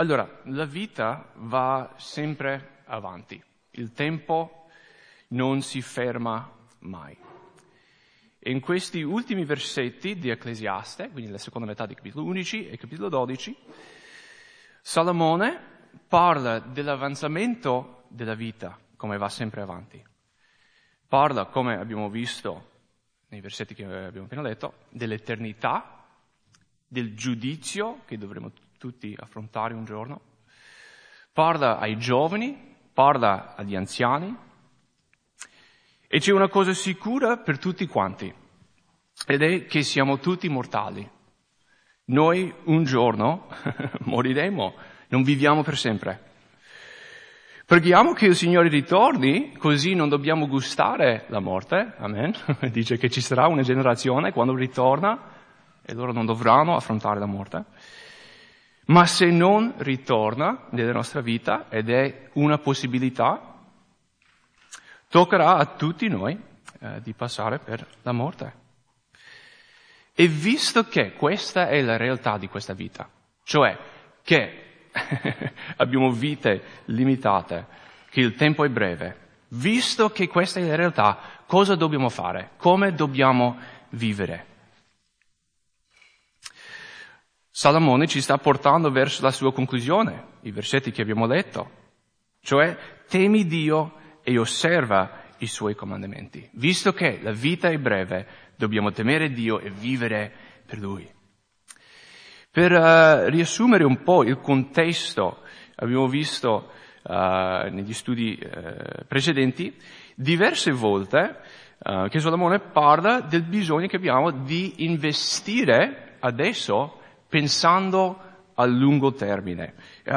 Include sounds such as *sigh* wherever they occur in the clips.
Allora, la vita va sempre avanti, il tempo non si ferma mai. In questi ultimi versetti di Ecclesiaste, quindi la seconda metà di capitolo 11 e capitolo 12, Salomone parla dell'avanzamento della vita, come va sempre avanti. Parla, come abbiamo visto nei versetti che abbiamo appena letto, dell'eternità, del giudizio che dovremo tutti affrontare un giorno. Parla ai giovani, parla agli anziani. E c'è una cosa sicura per tutti quanti, ed è che siamo tutti mortali. Noi un giorno *laughs* moriremo, non viviamo per sempre. Preghiamo che il Signore ritorni, così non dobbiamo gustare la morte. Amen. *laughs* Dice che ci sarà una generazione quando ritorna e loro non dovranno affrontare la morte. Ma se non ritorna nella nostra vita, ed è una possibilità, toccherà a tutti noi eh, di passare per la morte. E visto che questa è la realtà di questa vita, cioè che *laughs* abbiamo vite limitate, che il tempo è breve. Visto che questa è la realtà, cosa dobbiamo fare? Come dobbiamo vivere? Salomone ci sta portando verso la sua conclusione, i versetti che abbiamo letto, cioè temi Dio e osserva i suoi comandamenti. Visto che la vita è breve, dobbiamo temere Dio e vivere per Lui. Per uh, riassumere un po' il contesto, abbiamo visto uh, negli studi uh, precedenti diverse volte che Solomone parla del bisogno che abbiamo di investire adesso pensando a lungo termine.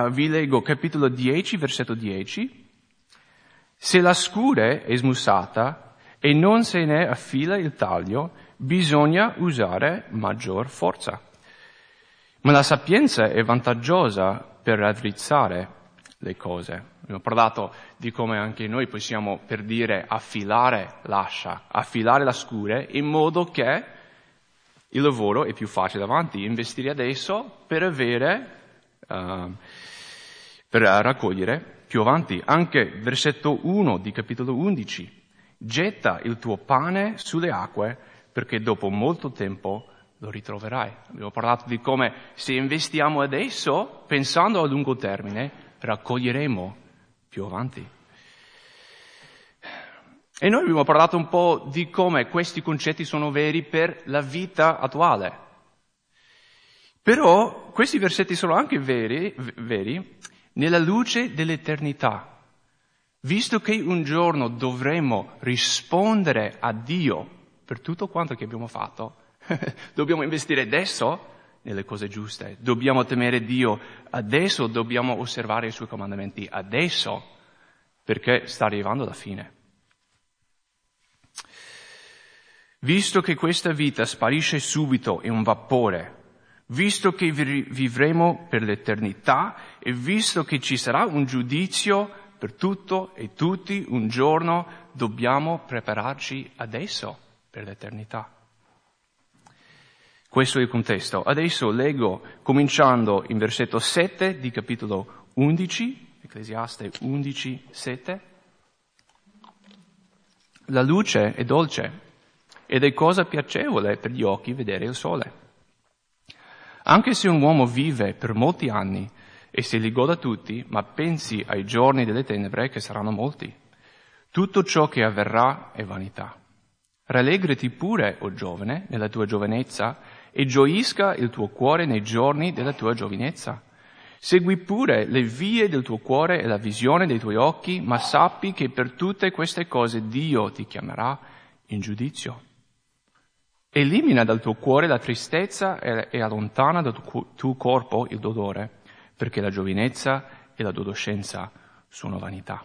vi leggo capitolo 10, versetto 10. Se la scure è smussata e non se ne affila il taglio, bisogna usare maggior forza. Ma la sapienza è vantaggiosa per raddrizzare le cose. Abbiamo parlato di come anche noi possiamo, per dire, affilare l'ascia, affilare la scure, in modo che il lavoro è più facile davanti. Investire adesso per avere, uh, per raccogliere più avanti. Anche versetto 1 di capitolo 11. Getta il tuo pane sulle acque perché dopo molto tempo lo ritroverai. Abbiamo parlato di come se investiamo adesso, pensando a lungo termine, raccoglieremo più avanti. E noi abbiamo parlato un po' di come questi concetti sono veri per la vita attuale. Però questi versetti sono anche veri, veri nella luce dell'eternità. Visto che un giorno dovremo rispondere a Dio per tutto quanto che abbiamo fatto, *laughs* dobbiamo investire adesso nelle cose giuste, dobbiamo temere Dio adesso, dobbiamo osservare i suoi comandamenti adesso, perché sta arrivando la fine. Visto che questa vita sparisce subito in un vapore, visto che vivremo per l'eternità e visto che ci sarà un giudizio per tutto e tutti un giorno, dobbiamo prepararci adesso per l'eternità. Questo è il contesto. Adesso leggo, cominciando in versetto 7 di capitolo 11, Ecclesiaste 11, 7. La luce è dolce ed è cosa piacevole per gli occhi vedere il sole. Anche se un uomo vive per molti anni e se li goda tutti, ma pensi ai giorni delle tenebre che saranno molti, tutto ciò che avverrà è vanità. Rallegrati pure, o oh giovane, nella tua giovinezza e gioisca il tuo cuore nei giorni della tua giovinezza. Segui pure le vie del tuo cuore e la visione dei tuoi occhi, ma sappi che per tutte queste cose Dio ti chiamerà in giudizio. Elimina dal tuo cuore la tristezza e allontana dal tuo corpo il dolore, perché la giovinezza e l'adolescenza sono vanità.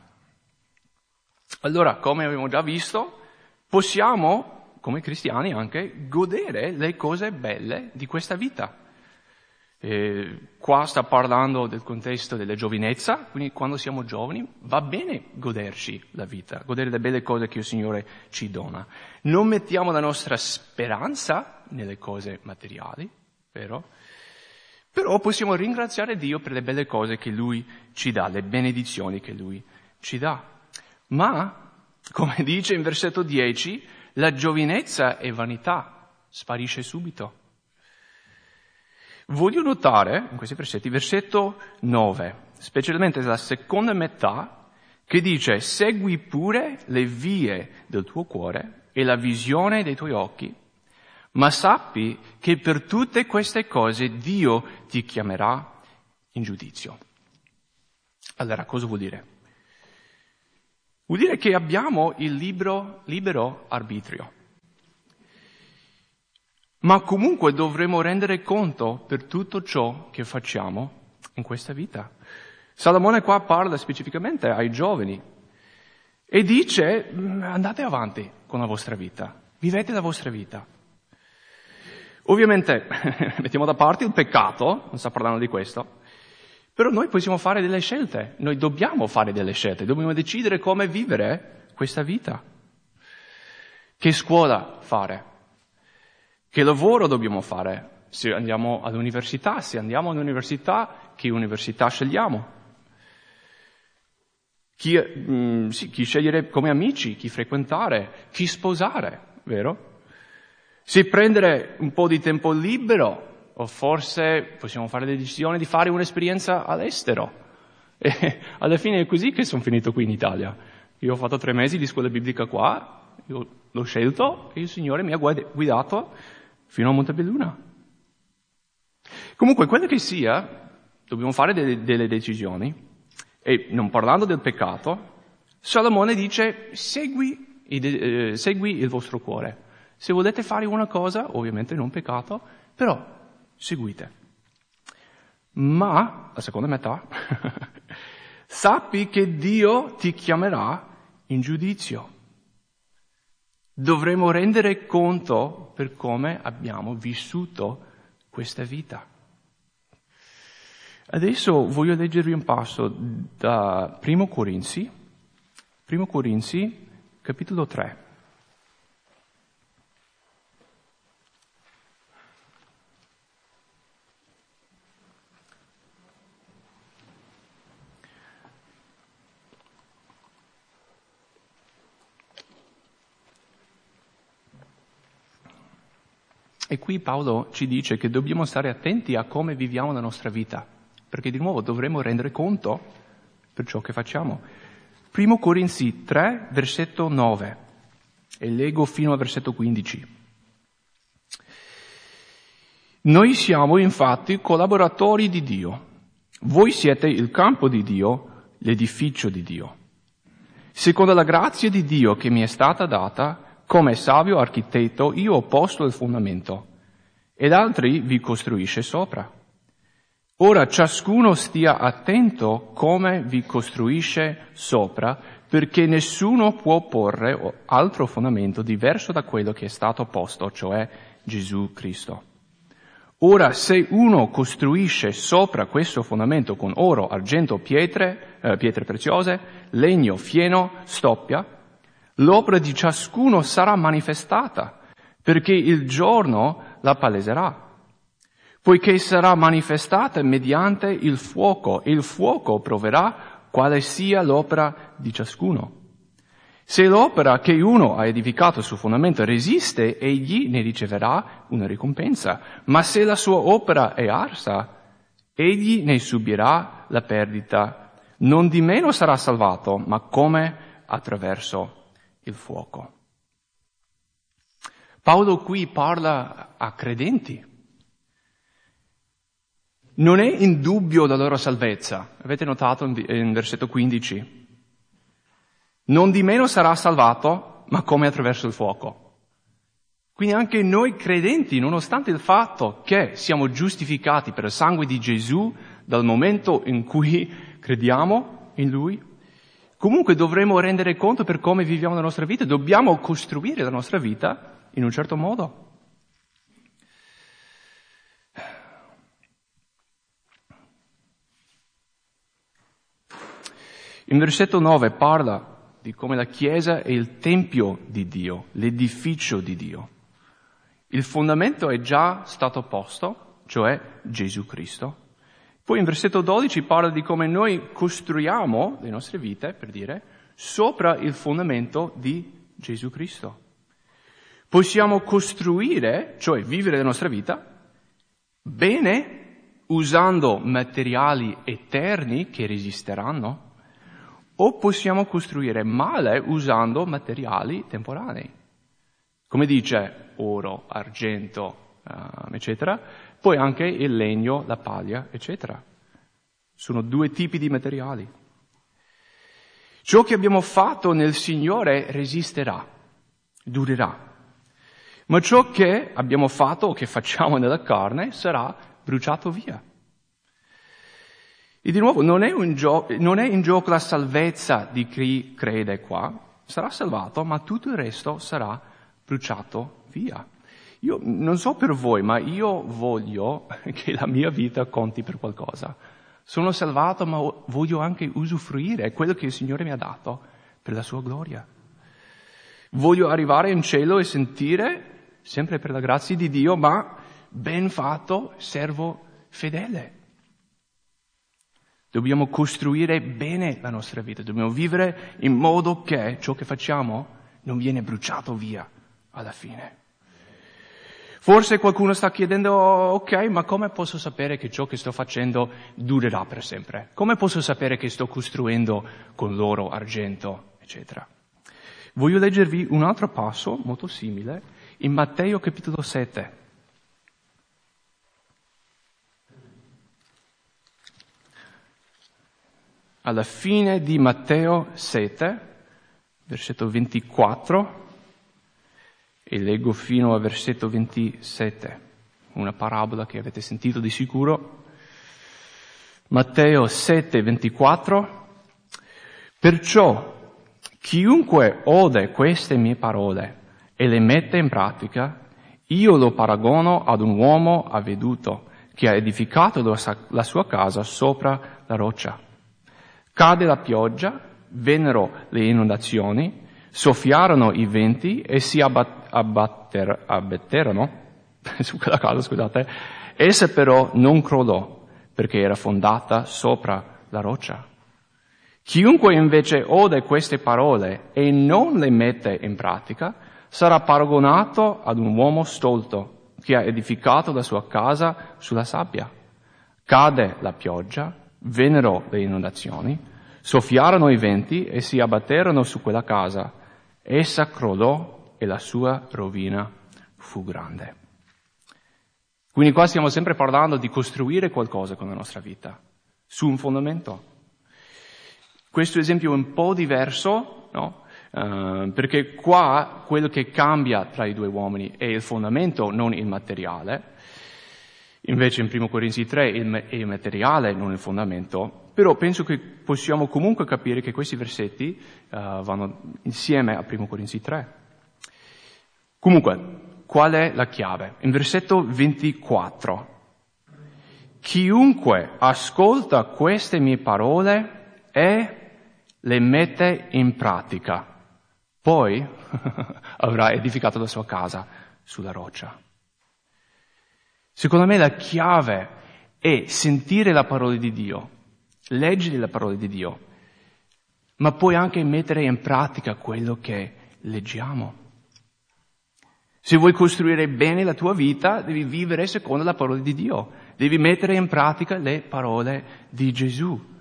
Allora, come abbiamo già visto, possiamo come cristiani anche godere le cose belle di questa vita. E qua sta parlando del contesto della giovinezza, quindi quando siamo giovani va bene goderci la vita, godere le belle cose che il Signore ci dona. Non mettiamo la nostra speranza nelle cose materiali, vero? Però possiamo ringraziare Dio per le belle cose che Lui ci dà, le benedizioni che Lui ci dà. Ma, come dice in versetto 10, la giovinezza è vanità, sparisce subito. Voglio notare in questi versetti, versetto 9, specialmente la seconda metà, che dice segui pure le vie del tuo cuore e la visione dei tuoi occhi, ma sappi che per tutte queste cose Dio ti chiamerà in giudizio. Allora, cosa vuol dire? Vuol dire che abbiamo il libero, libero arbitrio. Ma comunque dovremo rendere conto per tutto ciò che facciamo in questa vita. Salomone qua parla specificamente ai giovani e dice mm, andate avanti con la vostra vita, vivete la vostra vita. Ovviamente *laughs* mettiamo da parte il peccato, non sta parlando di questo, però noi possiamo fare delle scelte, noi dobbiamo fare delle scelte, dobbiamo decidere come vivere questa vita. Che scuola fare? Che lavoro dobbiamo fare? Se andiamo all'università, se andiamo all'università, che università scegliamo? Chi, mm, sì, chi scegliere come amici, chi frequentare, chi sposare, vero? Se prendere un po' di tempo libero, o forse possiamo fare la decisione di fare un'esperienza all'estero. *laughs* E alla fine è così che sono finito qui in Italia. Io ho fatto tre mesi di scuola biblica qua, l'ho scelto e il Signore mi ha guidato fino a Montebelluna. Comunque, quello che sia, dobbiamo fare delle, delle decisioni. E non parlando del peccato, Salomone dice segui, eh, segui il vostro cuore. Se volete fare una cosa, ovviamente non peccato, però seguite. Ma, la seconda metà, *laughs* sappi che Dio ti chiamerà in giudizio dovremo rendere conto per come abbiamo vissuto questa vita. Adesso voglio leggervi un passo da Primo Corinzi, Primo Corinzi, capitolo 3. E qui Paolo ci dice che dobbiamo stare attenti a come viviamo la nostra vita, perché di nuovo dovremo rendere conto per ciò che facciamo. Primo Corinzi 3, versetto 9, e leggo fino al versetto 15. Noi siamo infatti collaboratori di Dio. Voi siete il campo di Dio, l'edificio di Dio. Secondo la grazia di Dio che mi è stata data, come savio architetto io ho posto il fondamento ed altri vi costruisce sopra. Ora ciascuno stia attento come vi costruisce sopra, perché nessuno può porre altro fondamento diverso da quello che è stato posto, cioè Gesù Cristo. Ora, se uno costruisce sopra questo fondamento con oro, argento, pietre, eh, pietre preziose, legno, fieno, stoppia, l'opera di ciascuno sarà manifestata, perché il giorno la paleserà, poiché sarà manifestata mediante il fuoco, e il fuoco proverà quale sia l'opera di ciascuno. Se l'opera che uno ha edificato sul fondamento resiste, egli ne riceverà una ricompensa, ma se la sua opera è arsa, egli ne subirà la perdita. Non di meno sarà salvato, ma come attraverso il fuoco. Paolo qui parla a credenti. Non è in dubbio la loro salvezza. Avete notato in versetto 15? Non di meno sarà salvato, ma come attraverso il fuoco. Quindi anche noi credenti, nonostante il fatto che siamo giustificati per il sangue di Gesù dal momento in cui crediamo in Lui, Comunque dovremo rendere conto per come viviamo la nostra vita, dobbiamo costruire la nostra vita in un certo modo. In versetto 9 parla di come la Chiesa è il Tempio di Dio, l'edificio di Dio. Il fondamento è già stato posto, cioè Gesù Cristo. Poi in versetto 12 parla di come noi costruiamo le nostre vite, per dire, sopra il fondamento di Gesù Cristo. Possiamo costruire, cioè vivere la nostra vita, bene usando materiali eterni che resisteranno, o possiamo costruire male usando materiali temporanei. Come dice oro, argento, uh, eccetera, poi anche il legno, la paglia, eccetera. Sono due tipi di materiali. Ciò che abbiamo fatto nel Signore resisterà, durerà. Ma ciò che abbiamo fatto o che facciamo nella carne sarà bruciato via. E di nuovo, non è, gio- non è in gioco la salvezza di chi crede qua, sarà salvato, ma tutto il resto sarà bruciato via. Io non so per voi, ma io voglio *laughs* che la mia vita conti per qualcosa. Sono salvato, ma voglio anche usufruire quello che il Signore mi ha dato per la sua gloria. Voglio arrivare in cielo e sentire, sempre per la grazia di Dio, ma ben fatto, servo fedele. Dobbiamo costruire bene la nostra vita, dobbiamo vivere in modo che ciò che facciamo non viene bruciato via alla fine. Forse qualcuno sta chiedendo, ok, ma come posso sapere che ciò che sto facendo durerà per sempre? Come posso sapere che sto costruendo con l'oro, argento, eccetera? Voglio leggervi un altro passo molto simile in Matteo capitolo 7. Alla fine di Matteo 7, versetto 24, e leggo fino al versetto 27, una parabola che avete sentito di sicuro. Matteo 7, 24. Perciò chiunque ode queste mie parole e le mette in pratica, io lo paragono ad un uomo avveduto che ha edificato la sua casa sopra la roccia. Cade la pioggia, vennero le inondazioni, soffiarono i venti e si abbatter, abbatterono *laughs* su quella casa, scusate. Essa però non crollò perché era fondata sopra la roccia. Chiunque invece ode queste parole e non le mette in pratica sarà paragonato ad un uomo stolto che ha edificato la sua casa sulla sabbia. Cade la pioggia, vennero le inondazioni, soffiarono i venti e si abbatterono su quella casa Essa crollò e la sua rovina fu grande. Quindi qua stiamo sempre parlando di costruire qualcosa con la nostra vita, su un fondamento. Questo esempio è un po' diverso, no? Uh, perché qua quello che cambia tra i due uomini è il fondamento, non il materiale. Invece in 1 Corinzi 3 è il materiale, non il fondamento. Però penso che possiamo comunque capire che questi versetti uh, vanno insieme a 1 Corinzi 3. Comunque, qual è la chiave? In versetto 24. Chiunque ascolta queste mie parole e le mette in pratica, poi *laughs* avrà edificato la sua casa sulla roccia. Secondo me la chiave è sentire la parola di Dio leggere la parola di Dio, ma poi anche mettere in pratica quello che leggiamo. Se vuoi costruire bene la tua vita, devi vivere secondo la parola di Dio, devi mettere in pratica le parole di Gesù.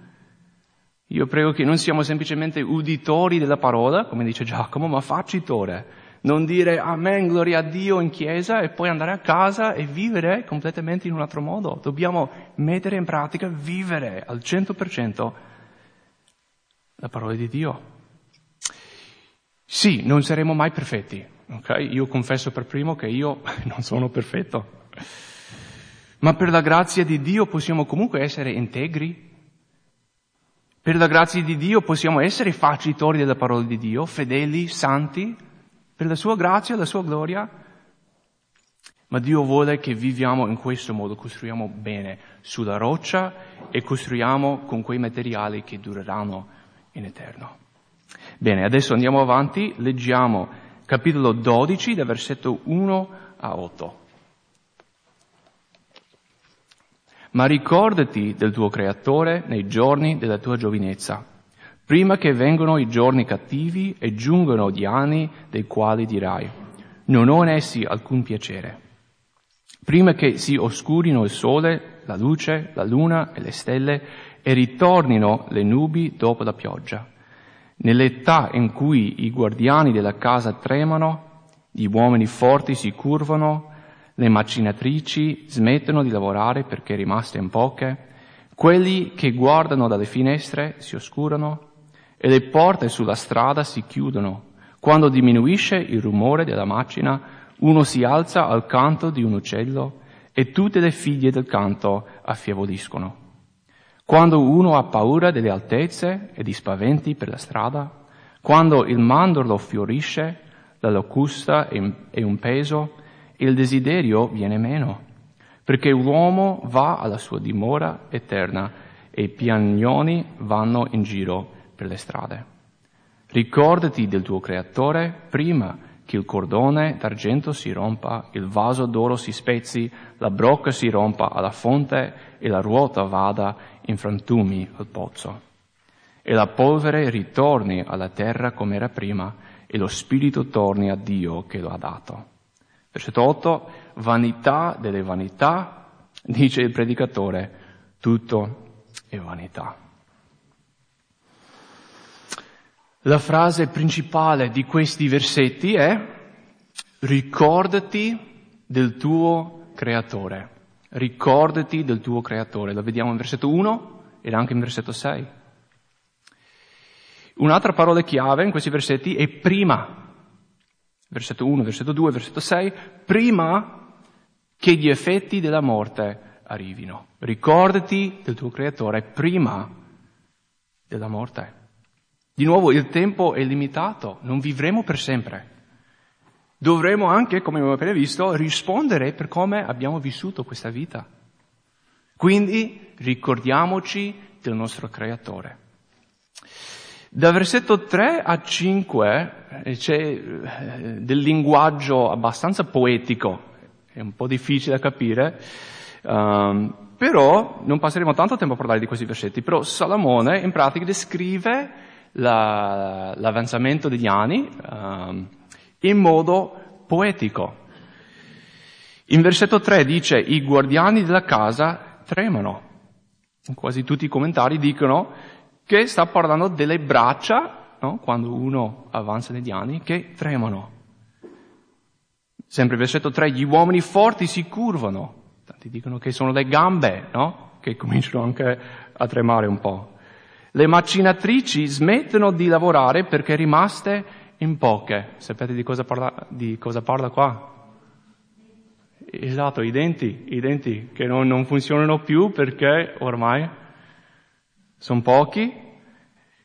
Io prego che non siamo semplicemente uditori della parola, come dice Giacomo, ma facitore non dire amen, gloria a Dio in chiesa e poi andare a casa e vivere completamente in un altro modo. Dobbiamo mettere in pratica, vivere al 100% la parola di Dio. Sì, non saremo mai perfetti, ok? Io confesso per primo che io *laughs* non sono perfetto. Ma per la grazia di Dio possiamo comunque essere integri. Per la grazia di Dio possiamo essere facitori della parola di Dio, fedeli, santi, per la sua grazia, la sua gloria. Ma Dio vuole che viviamo in questo modo, costruiamo bene sulla roccia e costruiamo con quei materiali che dureranno in eterno. Bene, adesso andiamo avanti, leggiamo capitolo 12 da versetto 1 a 8. Ma ricordati del tuo creatore nei giorni della tua giovinezza, prima che vengano i giorni cattivi e giungano gli anni dei quali dirai, non ho in essi alcun piacere. Prima che si oscurino il sole, la luce, la luna e le stelle e ritornino le nubi dopo la pioggia. Nell'età in cui i guardiani della casa tremano, gli uomini forti si curvano, le macinatrici smettono di lavorare perché rimaste in poche, quelli che guardano dalle finestre si oscurano e le porte sulla strada si chiudono. Quando diminuisce il rumore della macchina, uno si alza al canto di un uccello e tutte le figlie del canto affievoliscono. Quando uno ha paura delle altezze e di spaventi per la strada, quando il mandorlo fiorisce, la locusta è un peso, il desiderio viene meno, perché l'uomo va alla sua dimora eterna e i piagnoni vanno in giro per le strade. Ricordati del tuo creatore prima che il cordone d'argento si rompa, il vaso d'oro si spezzi, la brocca si rompa alla fonte e la ruota vada in frantumi al pozzo. E la polvere ritorni alla terra come era prima e lo spirito torni a Dio che lo ha dato. Versetto 8, vanità delle vanità, dice il predicatore, tutto è vanità. La frase principale di questi versetti è ricordati del tuo creatore. Ricordati del tuo creatore. Lo vediamo in versetto 1 ed anche in versetto 6. Un'altra parola chiave in questi versetti è prima. Versetto 1, versetto 2, versetto 6. Prima che gli effetti della morte arrivino. Ricordati del tuo creatore prima della morte. Di nuovo il tempo è limitato, non vivremo per sempre. Dovremo anche, come abbiamo appena visto, rispondere per come abbiamo vissuto questa vita. Quindi ricordiamoci del nostro Creatore. Da versetto 3 a 5 eh, c'è eh, del linguaggio abbastanza poetico, è un po' difficile da capire, um, però non passeremo tanto tempo a parlare di questi versetti, però Salomone in pratica descrive la, l'avanzamento degli anni um, in modo poetico. In versetto 3 dice i guardiani della casa tremano. Quasi tutti i commentari dicono che sta parlando delle braccia, no? quando uno avanza negli anni, che tremano. Sempre versetto 3, gli uomini forti si curvano. Tanti dicono che sono le gambe, no? Che cominciano anche a tremare un po'. Le macinatrici smettono di lavorare perché rimaste in poche. Sapete di cosa parla, di cosa parla qua? Esatto, i denti, i denti che non, non funzionano più perché ormai sono pochi.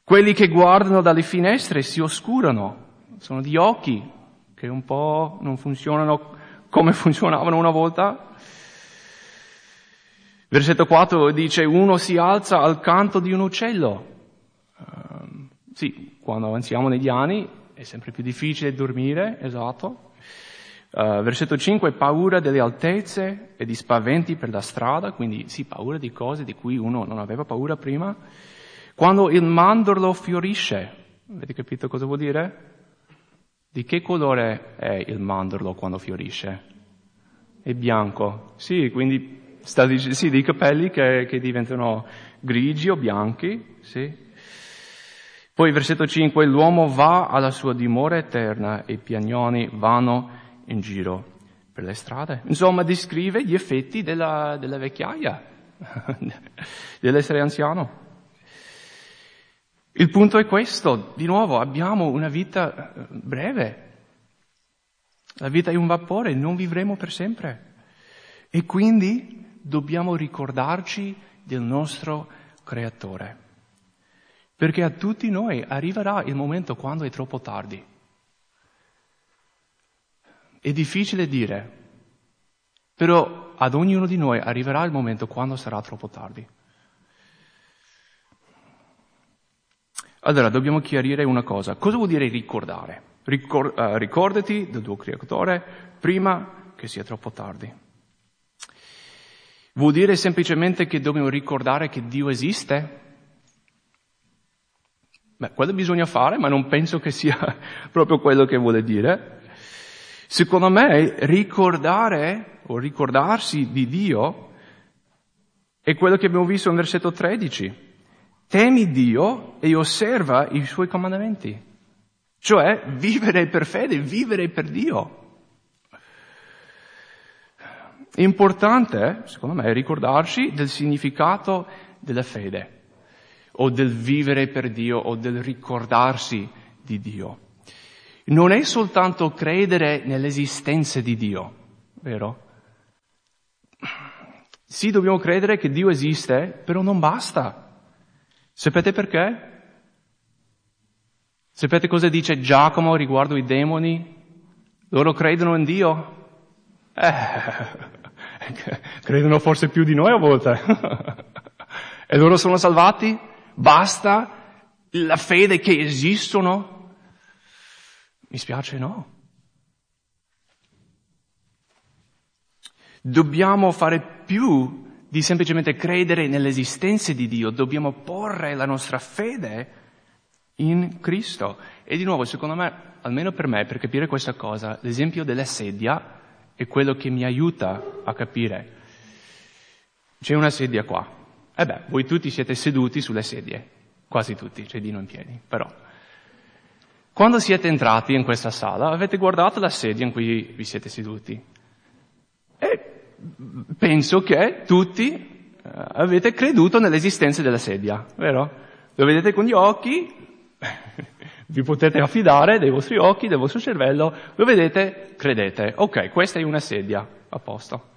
Quelli che guardano dalle finestre si oscurano, sono di occhi che un po' non funzionano come *laughs* funzionavano una volta. Versetto 4 dice uno si alza al canto di un uccello. Uh, sì, quando avanziamo negli anni è sempre più difficile dormire, esatto. Uh, versetto 5, paura delle altezze e di spaventi per la strada, quindi sì, paura di cose di cui uno non aveva paura prima. Quando il mandorlo fiorisce, avete capito cosa vuol dire? Di che colore è il mandorlo quando fiorisce? È bianco. Sì, quindi sta dicendo, sì, dei capelli che, che diventano grigi o bianchi, sì. Poi versetto 5, l'uomo va alla sua dimora eterna e i piagnoni vanno in giro per le strade. Insomma, descrive gli effetti della, della vecchiaia, *laughs* dell'essere anziano. Il punto è questo, di nuovo, abbiamo una vita eh, breve. La vita è un vapore, non vivremo per sempre. E quindi dobbiamo ricordarci del nostro creatore. Perché a tutti noi arriverà il momento quando è troppo tardi. È difficile dire, però ad ognuno di noi arriverà il momento quando sarà troppo tardi. Allora, dobbiamo chiarire una cosa. Cosa vuol dire ricordare? Ricor- uh, ricordati del tuo creatore prima che sia troppo tardi. Vuol dire semplicemente che dobbiamo ricordare che Dio esiste? Beh, quello bisogna fare, ma non penso che sia *laughs* proprio quello che vuole dire. Secondo me ricordare o ricordarsi di Dio è quello che abbiamo visto nel versetto 13. Temi Dio e osserva i suoi comandamenti. Cioè vivere per fede, vivere per Dio. È importante, secondo me, ricordarci del significato della fede, o del vivere per Dio, o del ricordarsi di Dio. Non è soltanto credere nell'esistenza di Dio, vero? Sì, dobbiamo credere che Dio esiste, però non basta. Sapete perché? Sapete cosa dice Giacomo riguardo i demoni? Loro credono in Dio? Eh, *laughs* credono forse più di noi a volte. *laughs* e loro sono salvati? Basta la fede che esistono? Mi spiace no. Dobbiamo fare più di semplicemente credere nell'esistenza di Dio, dobbiamo porre la nostra fede in Cristo. E di nuovo, secondo me, almeno per me, per capire questa cosa, l'esempio della sedia è quello che mi aiuta a capire. C'è una sedia qua. E eh beh, voi tutti siete seduti sulle sedie, quasi tutti, c'è Dino in piedi, però. Quando siete entrati in questa sala avete guardato la sedia in cui vi siete seduti. E penso che tutti eh, avete creduto nell'esistenza della sedia, vero? Lo vedete con gli occhi, *laughs* vi potete affidare dei vostri occhi, del vostro cervello, lo vedete, credete, ok, questa è una sedia, a posto.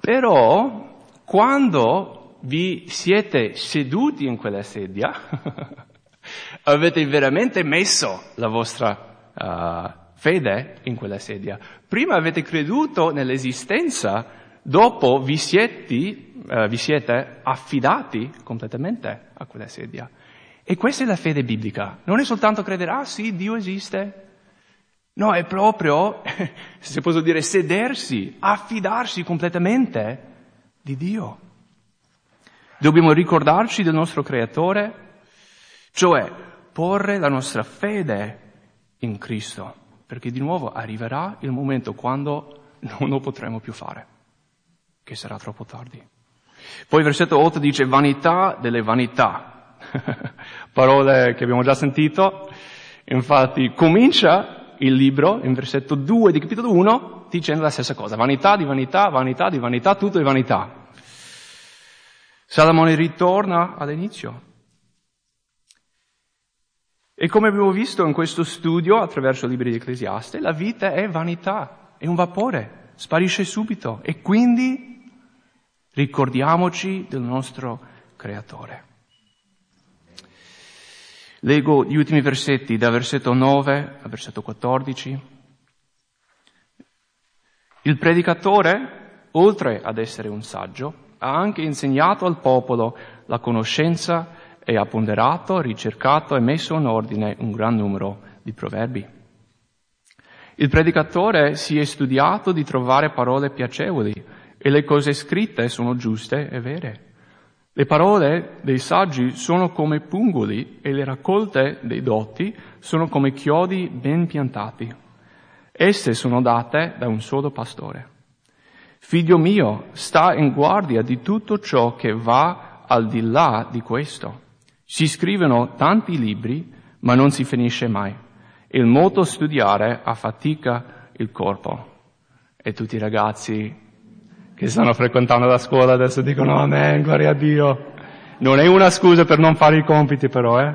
Però, quando vi siete seduti in quella sedia, *laughs* avete veramente messo la vostra uh, fede in quella sedia. Prima avete creduto nell'esistenza, dopo vi siete, uh, vi siete affidati completamente a quella sedia. E questa è la fede biblica. Non è soltanto credere, ah sì, Dio esiste. No, è proprio, *laughs* se posso dire, sedersi, affidarsi completamente di Dio. Dobbiamo ricordarci del nostro Creatore, cioè porre la nostra fede in Cristo, perché di nuovo arriverà il momento quando non lo potremo più fare, che sarà troppo tardi. Poi il versetto 8 dice vanità delle vanità. *laughs* Parole che abbiamo già sentito. Infatti comincia il libro, in versetto 2 di capitolo 1, dicendo la stessa cosa. Vanità di vanità, vanità di vanità, tutto è vanità. Salomone ritorna all'inizio. E come abbiamo visto in questo studio attraverso i libri di Ecclesiaste, la vita è vanità, è un vapore, sparisce subito e quindi ricordiamoci del nostro Creatore. Leggo gli ultimi versetti da versetto 9 a versetto 14. Il predicatore, oltre ad essere un saggio, ha anche insegnato al popolo la conoscenza e ha ponderato, ricercato e messo in ordine un gran numero di proverbi. Il predicatore si è studiato di trovare parole piacevoli e le cose scritte sono giuste e vere. Le parole dei saggi sono come pungoli e le raccolte dei dotti sono come chiodi ben piantati. Esse sono date da un solo pastore. Figlio mio, sta in guardia di tutto ciò che va al di là di questo. Si scrivono tanti libri, ma non si finisce mai. Il molto studiare affatica il corpo. E tutti i ragazzi che stanno frequentando la scuola adesso dicono amen, gloria a Dio. Non è una scusa per non fare i compiti però, eh.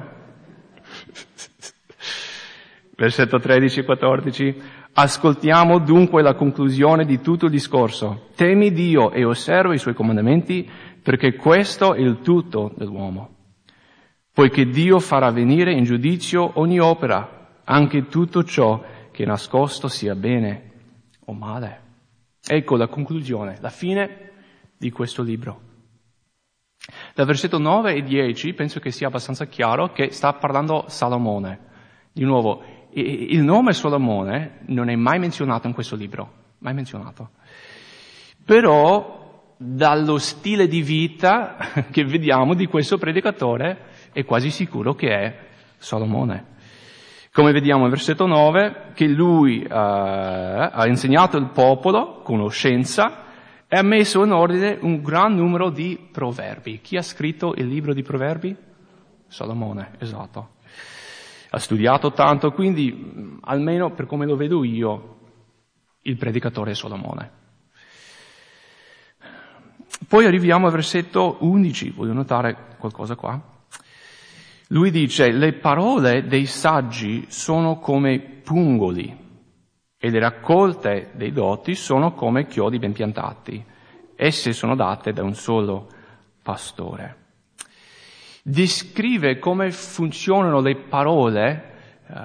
Versetto 13-14. Ascoltiamo dunque la conclusione di tutto il discorso. Temi Dio e osserva i suoi comandamenti perché questo è il tutto dell'uomo. Poiché Dio farà venire in giudizio ogni opera, anche tutto ciò che nascosto sia bene o male. Ecco la conclusione, la fine di questo libro. Dal versetto 9 e 10 penso che sia abbastanza chiaro che sta parlando Salomone. Di nuovo, il nome Salomone non è mai menzionato in questo libro, mai menzionato. Però dallo stile di vita *laughs* che vediamo di questo predicatore, è quasi sicuro che è Salomone. Come vediamo nel versetto 9, che lui uh, ha insegnato il popolo conoscenza e ha messo in ordine un gran numero di proverbi. Chi ha scritto il libro di proverbi? Salomone, esatto. Ha studiato tanto, quindi almeno per come lo vedo io, il predicatore è Salomone. Poi arriviamo al versetto 11, voglio notare qualcosa qua. Lui dice, le parole dei saggi sono come pungoli e le raccolte dei doti sono come chiodi ben piantati. Esse sono date da un solo pastore. Descrive come funzionano le parole uh,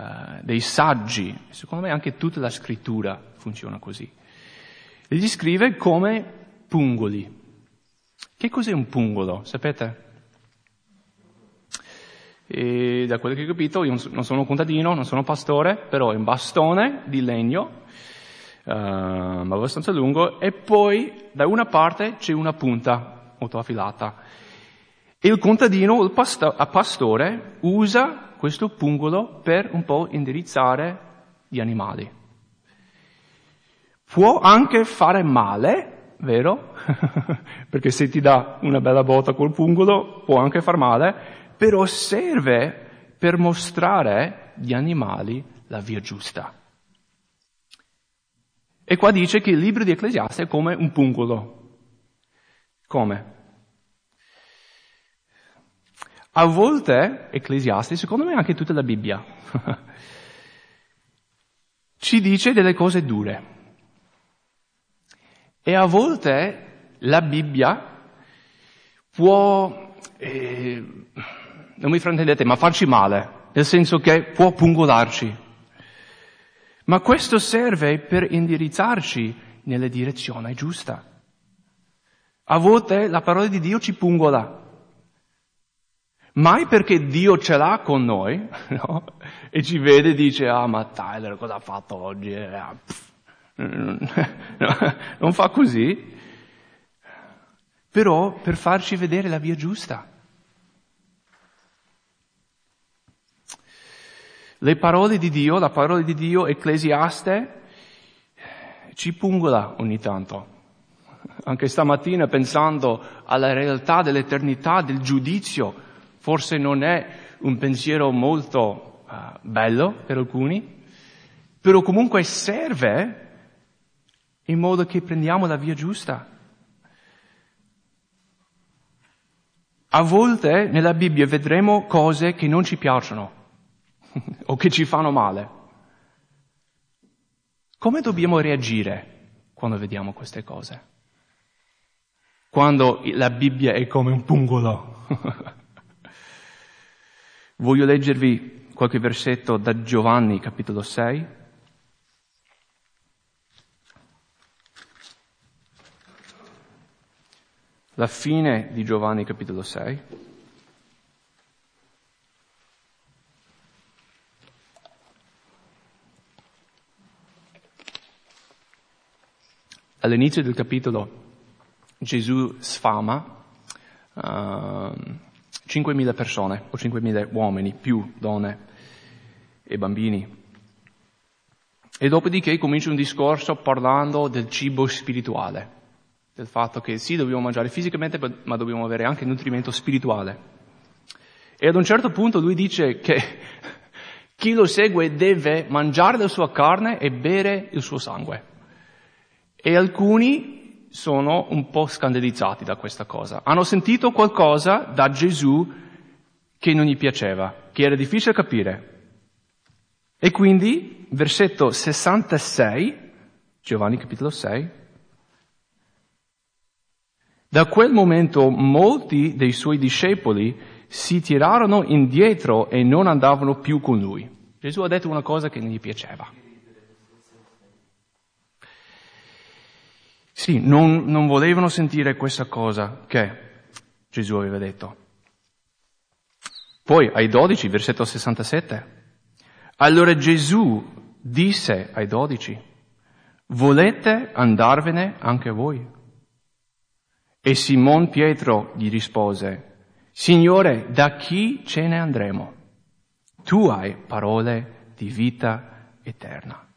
dei saggi. Secondo me anche tutta la scrittura funziona così. Li descrive come pungoli. Che cos'è un pungolo? Sapete? E da quello che ho capito, io non sono contadino, non sono pastore, però è un bastone di legno, uh, abbastanza lungo, e poi da una parte c'è una punta molto affilata. E il contadino, il pasto- pastore, usa questo pungolo per un po' indirizzare gli animali. Può anche fare male, vero? *laughs* Perché se ti dà una bella botta col pungolo può anche far male, però serve per mostrare agli animali la via giusta. E qua dice che il libro di Ecclesiaste è come un pungolo. Come? A volte Ecclesiaste, secondo me anche tutta la Bibbia, *laughs* ci dice delle cose dure. E a volte la Bibbia può eh, non mi fraintendete, ma farci male, nel senso che può pungolarci. Ma questo serve per indirizzarci nella direzione giusta. A volte la parola di Dio ci pungola. Mai perché Dio ce l'ha con noi, *laughs* no? E ci vede e dice, ah ma Tyler cosa ha fatto oggi? Eh, ah, *laughs* non fa così. Però per farci vedere la via giusta. Le parole di Dio, la parola di Dio, Ecclesiaste, ci pungola ogni tanto. Anche stamattina pensando alla realtà dell'eternità, del giudizio, forse non è un pensiero molto uh, bello per alcuni, però comunque serve in modo che prendiamo la via giusta. A volte nella Bibbia vedremo cose che non ci piacciono *laughs* o che ci fanno male. Come dobbiamo reagire quando vediamo queste cose? Quando la Bibbia è come un pungolo. *laughs* Voglio leggervi qualche versetto da Giovanni capitolo 6. La fine di Giovanni capitolo 6. All'inizio del capitolo Gesù sfama uh, ehm, 5.000 persone o 5.000 uomini, più donne e bambini. E dopodiché comincia un discorso parlando del cibo spirituale, del fatto che sì, dobbiamo mangiare fisicamente, ma dobbiamo avere anche nutrimento spirituale. E ad un certo punto lui dice che *laughs* chi lo segue deve mangiare la sua carne e bere il suo sangue. E alcuni sono un po' scandalizzati da questa cosa. Hanno sentito qualcosa da Gesù che non gli piaceva, che era difficile capire. E quindi, versetto 66, Giovanni capitolo 6, da quel momento molti dei suoi discepoli si tirarono indietro e non andavano più con lui. Gesù ha detto una cosa che non gli piaceva. Sì, non, non volevano sentire questa cosa che Gesù aveva detto. Poi ai dodici, versetto 67. Allora Gesù disse ai dodici, volete andarvene anche voi? E Simon Pietro gli rispose, Signore, da chi ce ne andremo? Tu hai parole di vita eterna.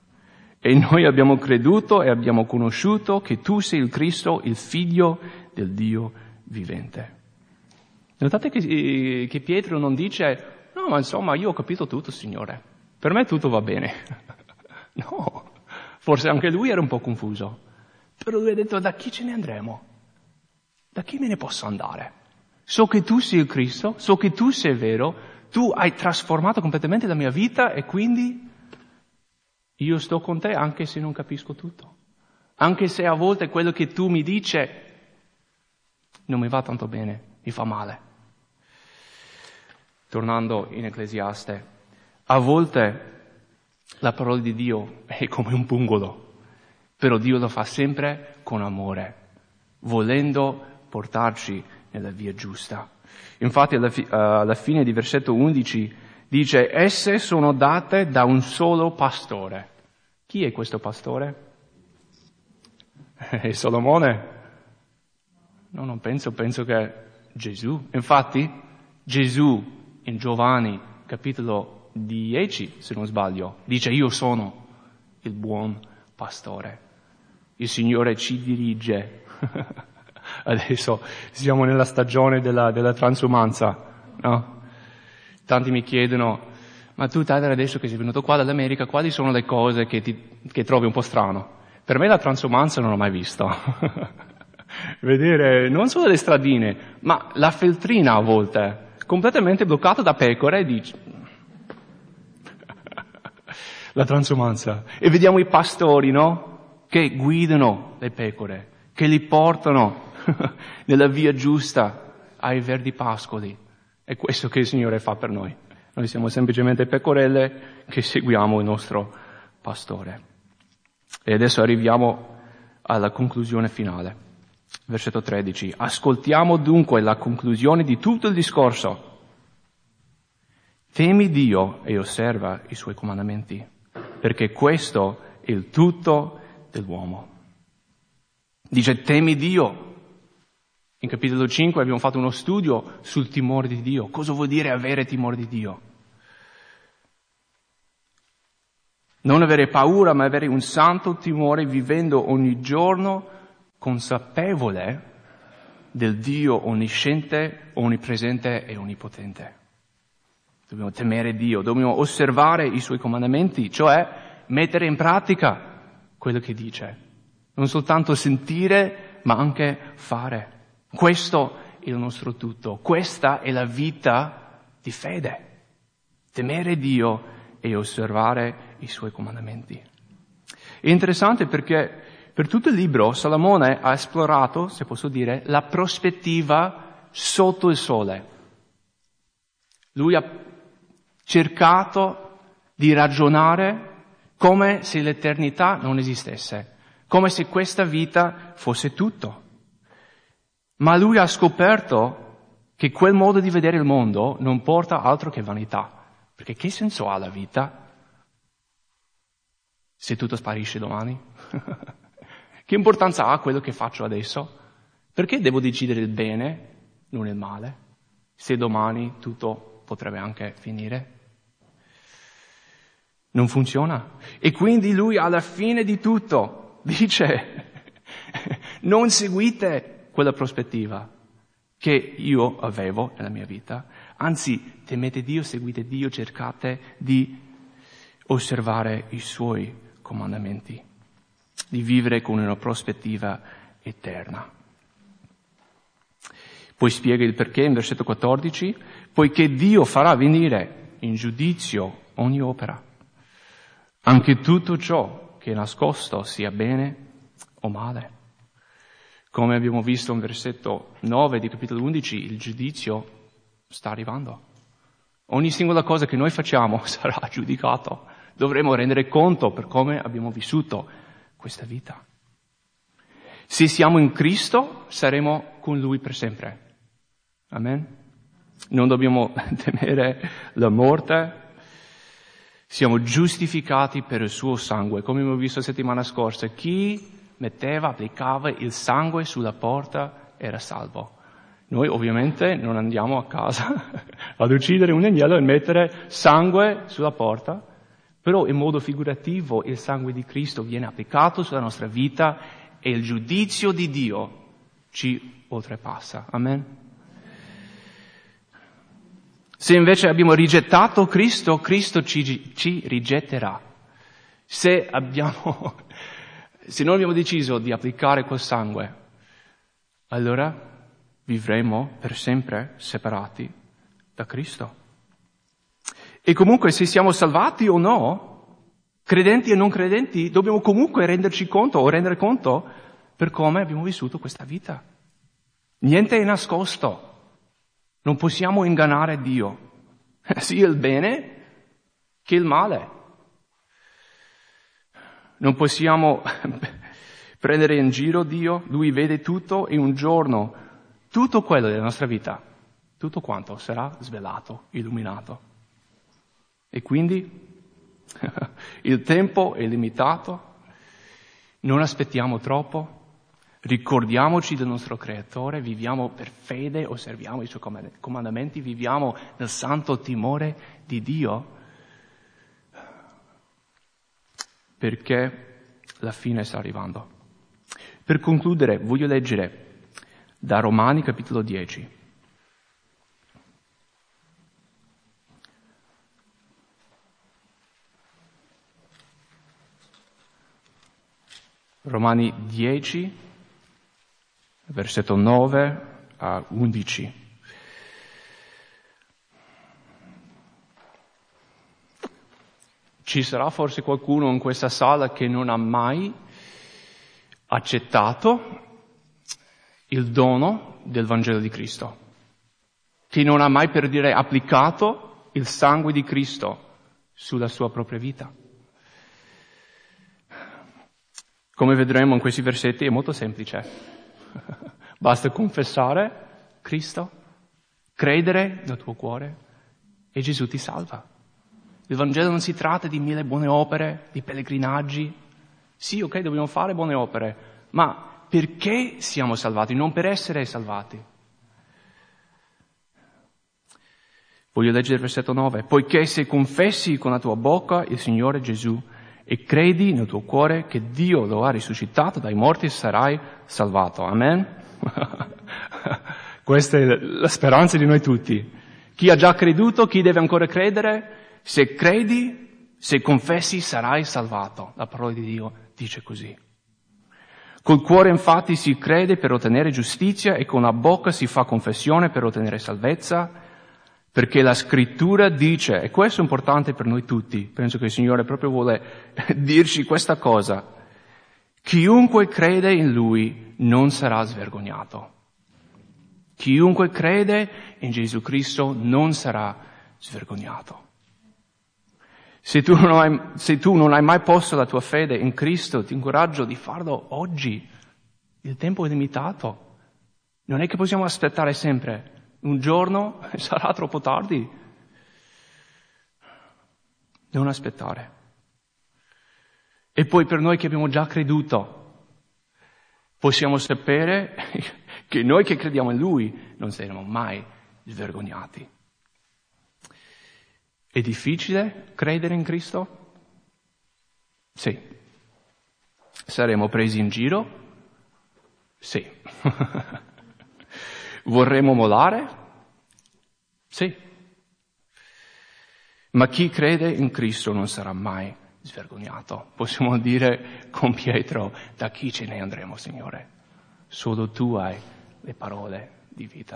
E noi abbiamo creduto e abbiamo conosciuto che tu sei il Cristo, il figlio del Dio vivente. Notate che, eh, che Pietro non dice, no, ma insomma io ho capito tutto, Signore, per me tutto va bene. *laughs* no, forse anche lui era un po' confuso, però lui ha detto, da chi ce ne andremo? Da chi me ne posso andare? So che tu sei il Cristo, so che tu sei vero, tu hai trasformato completamente la mia vita e quindi io sto con te anche se non capisco tutto. Anche se a volte quello che tu mi dici non mi va tanto bene, mi fa male. Tornando in Ecclesiaste, a volte la parola di Dio è come un pungolo, però Dio lo fa sempre con amore, volendo portarci nella via giusta. Infatti alla, fi- alla fine di versetto 11 dice, esse sono date da un solo pastore. Chi è questo pastore? È Salomone? No, non penso, penso che Gesù. Infatti Gesù in Giovanni capitolo 10, se non sbaglio, dice io sono il buon pastore. Il Signore ci dirige. *laughs* Adesso siamo nella stagione della, della transumanza, no? Tanti mi chiedono, ma tu Tyler adesso che sei venuto qua dall'America, quali sono le cose che, ti, che trovi un po' strano? Per me la transumanza non l'ho mai visto. *laughs* Vedere non solo le stradine, ma la feltrina a volte, completamente bloccata da pecore e dici... *laughs* la transumanza. E vediamo i pastori, no? Che guidano le pecore, che li portano *laughs* nella via giusta ai verdi pascoli. È questo che il Signore fa per noi. Noi siamo semplicemente pecorelle che seguiamo il nostro pastore. E adesso arriviamo alla conclusione finale. Versetto 13. Ascoltiamo dunque la conclusione di tutto il discorso. Temi Dio e osserva i suoi comandamenti, perché questo è il tutto dell'uomo. Dice temi Dio, in capitolo 5 abbiamo fatto uno studio sul timore di Dio. Cosa vuol dire avere timore di Dio? Non avere paura, ma avere un santo timore vivendo ogni giorno consapevole del Dio onnisciente, onnipresente e onnipotente. Dobbiamo temere Dio, dobbiamo osservare i suoi comandamenti, cioè mettere in pratica quello che dice. Non soltanto sentire, ma anche fare. Questo è il nostro tutto, questa è la vita di fede. Temere Dio e osservare i suoi comandamenti. È interessante perché per tutto il libro Salomone ha esplorato, se posso dire, la prospettiva sotto il sole. Lui ha cercato di ragionare come se l'eternità non esistesse, come se questa vita fosse tutto. Ma lui ha scoperto che quel modo di vedere il mondo non porta altro che vanità. Perché che senso ha la vita se tutto sparisce domani? *laughs* che importanza ha quello che faccio adesso? Perché devo decidere il bene, non il male, se domani tutto potrebbe anche finire? Non funziona. E quindi lui alla fine di tutto *laughs* dice, non seguite quella prospettiva che io avevo nella mia vita. Anzi, temete Dio, seguite Dio, cercate di osservare i suoi comandamenti, di vivere con una prospettiva eterna. Poi spiega il perché in versetto 14, poiché Dio farà venire in giudizio ogni opera, anche tutto ciò che è nascosto sia bene o male. Come abbiamo visto in versetto 9 di capitolo 11, il giudizio sta arrivando. Ogni singola cosa che noi facciamo *laughs* sarà giudicato. Dovremo rendere conto per come abbiamo vissuto questa vita. Se siamo in Cristo, saremo con Lui per sempre. Amen. Non dobbiamo *laughs* temere la morte. Siamo giustificati per il suo sangue. Come abbiamo visto la settimana scorsa, chi metteva, applicava il sangue sulla porta era salvo. Noi ovviamente non andiamo a casa *laughs* ad uccidere un agnello e mettere sangue sulla porta, però in modo figurativo il sangue di Cristo viene applicato sulla nostra vita e il giudizio di Dio ci oltrepassa. Amen. Se invece abbiamo rigettato Cristo, Cristo ci, ci rigetterà. Se, abbiamo, se non abbiamo deciso di applicare quel sangue, allora vivremo per sempre separati da Cristo. E comunque se siamo salvati o no, credenti e non credenti, dobbiamo comunque renderci conto o rendere conto per come abbiamo vissuto questa vita. Niente è nascosto. Non possiamo ingannare Dio, *laughs* sia il bene che il male. Non possiamo *laughs* prendere in giro Dio, Lui vede tutto e un giorno tutto quello della nostra vita, tutto quanto sarà svelato, illuminato. E quindi *laughs* il tempo è limitato, non aspettiamo troppo, ricordiamoci del nostro Creatore, viviamo per fede, osserviamo i suoi comandamenti, viviamo nel santo timore di Dio, perché la fine sta arrivando. Per concludere, voglio leggere da Romani capitolo 10. Romani 10, versetto 9 a 11. Ci sarà forse qualcuno in questa sala che non ha mai accettato il dono del Vangelo di Cristo, che non ha mai per dire applicato il sangue di Cristo sulla sua propria vita. Come vedremo in questi versetti è molto semplice. *laughs* Basta confessare Cristo, credere nel tuo cuore e Gesù ti salva. Il Vangelo non si tratta di mille buone opere, di pellegrinaggi. Sì, ok, dobbiamo fare buone opere, ma perché siamo salvati, non per essere salvati. Voglio leggere il versetto 9. Poiché se confessi con la tua bocca il Signore Gesù e credi nel tuo cuore che Dio lo ha risuscitato dai morti, sarai salvato. Amen? *laughs* Questa è la speranza di noi tutti. Chi ha già creduto, chi deve ancora credere, se credi, se confessi, sarai salvato. La parola di Dio dice così. Col cuore infatti si crede per ottenere giustizia e con la bocca si fa confessione per ottenere salvezza, perché la scrittura dice, e questo è importante per noi tutti, penso che il Signore proprio vuole *laughs* dirci questa cosa, chiunque crede in Lui non sarà svergognato. Chiunque crede in Gesù Cristo non sarà svergognato. Se tu, hai, se tu non hai mai posto la tua fede in Cristo, ti incoraggio di farlo oggi. Il tempo è limitato. Non è che possiamo aspettare sempre. Un giorno *laughs* sarà troppo tardi. Non aspettare. E poi per noi che abbiamo già creduto, possiamo sapere *laughs* che noi che crediamo in Lui non saremo mai svergognati. È difficile credere in Cristo? Sì. Saremo presi in giro? Sì. *laughs* Vorremmo mollare? Sì. Ma chi crede in Cristo non sarà mai svergognato. Possiamo dire con Pietro, da chi ce ne andremo, Signore? Solo tu hai le parole di vita.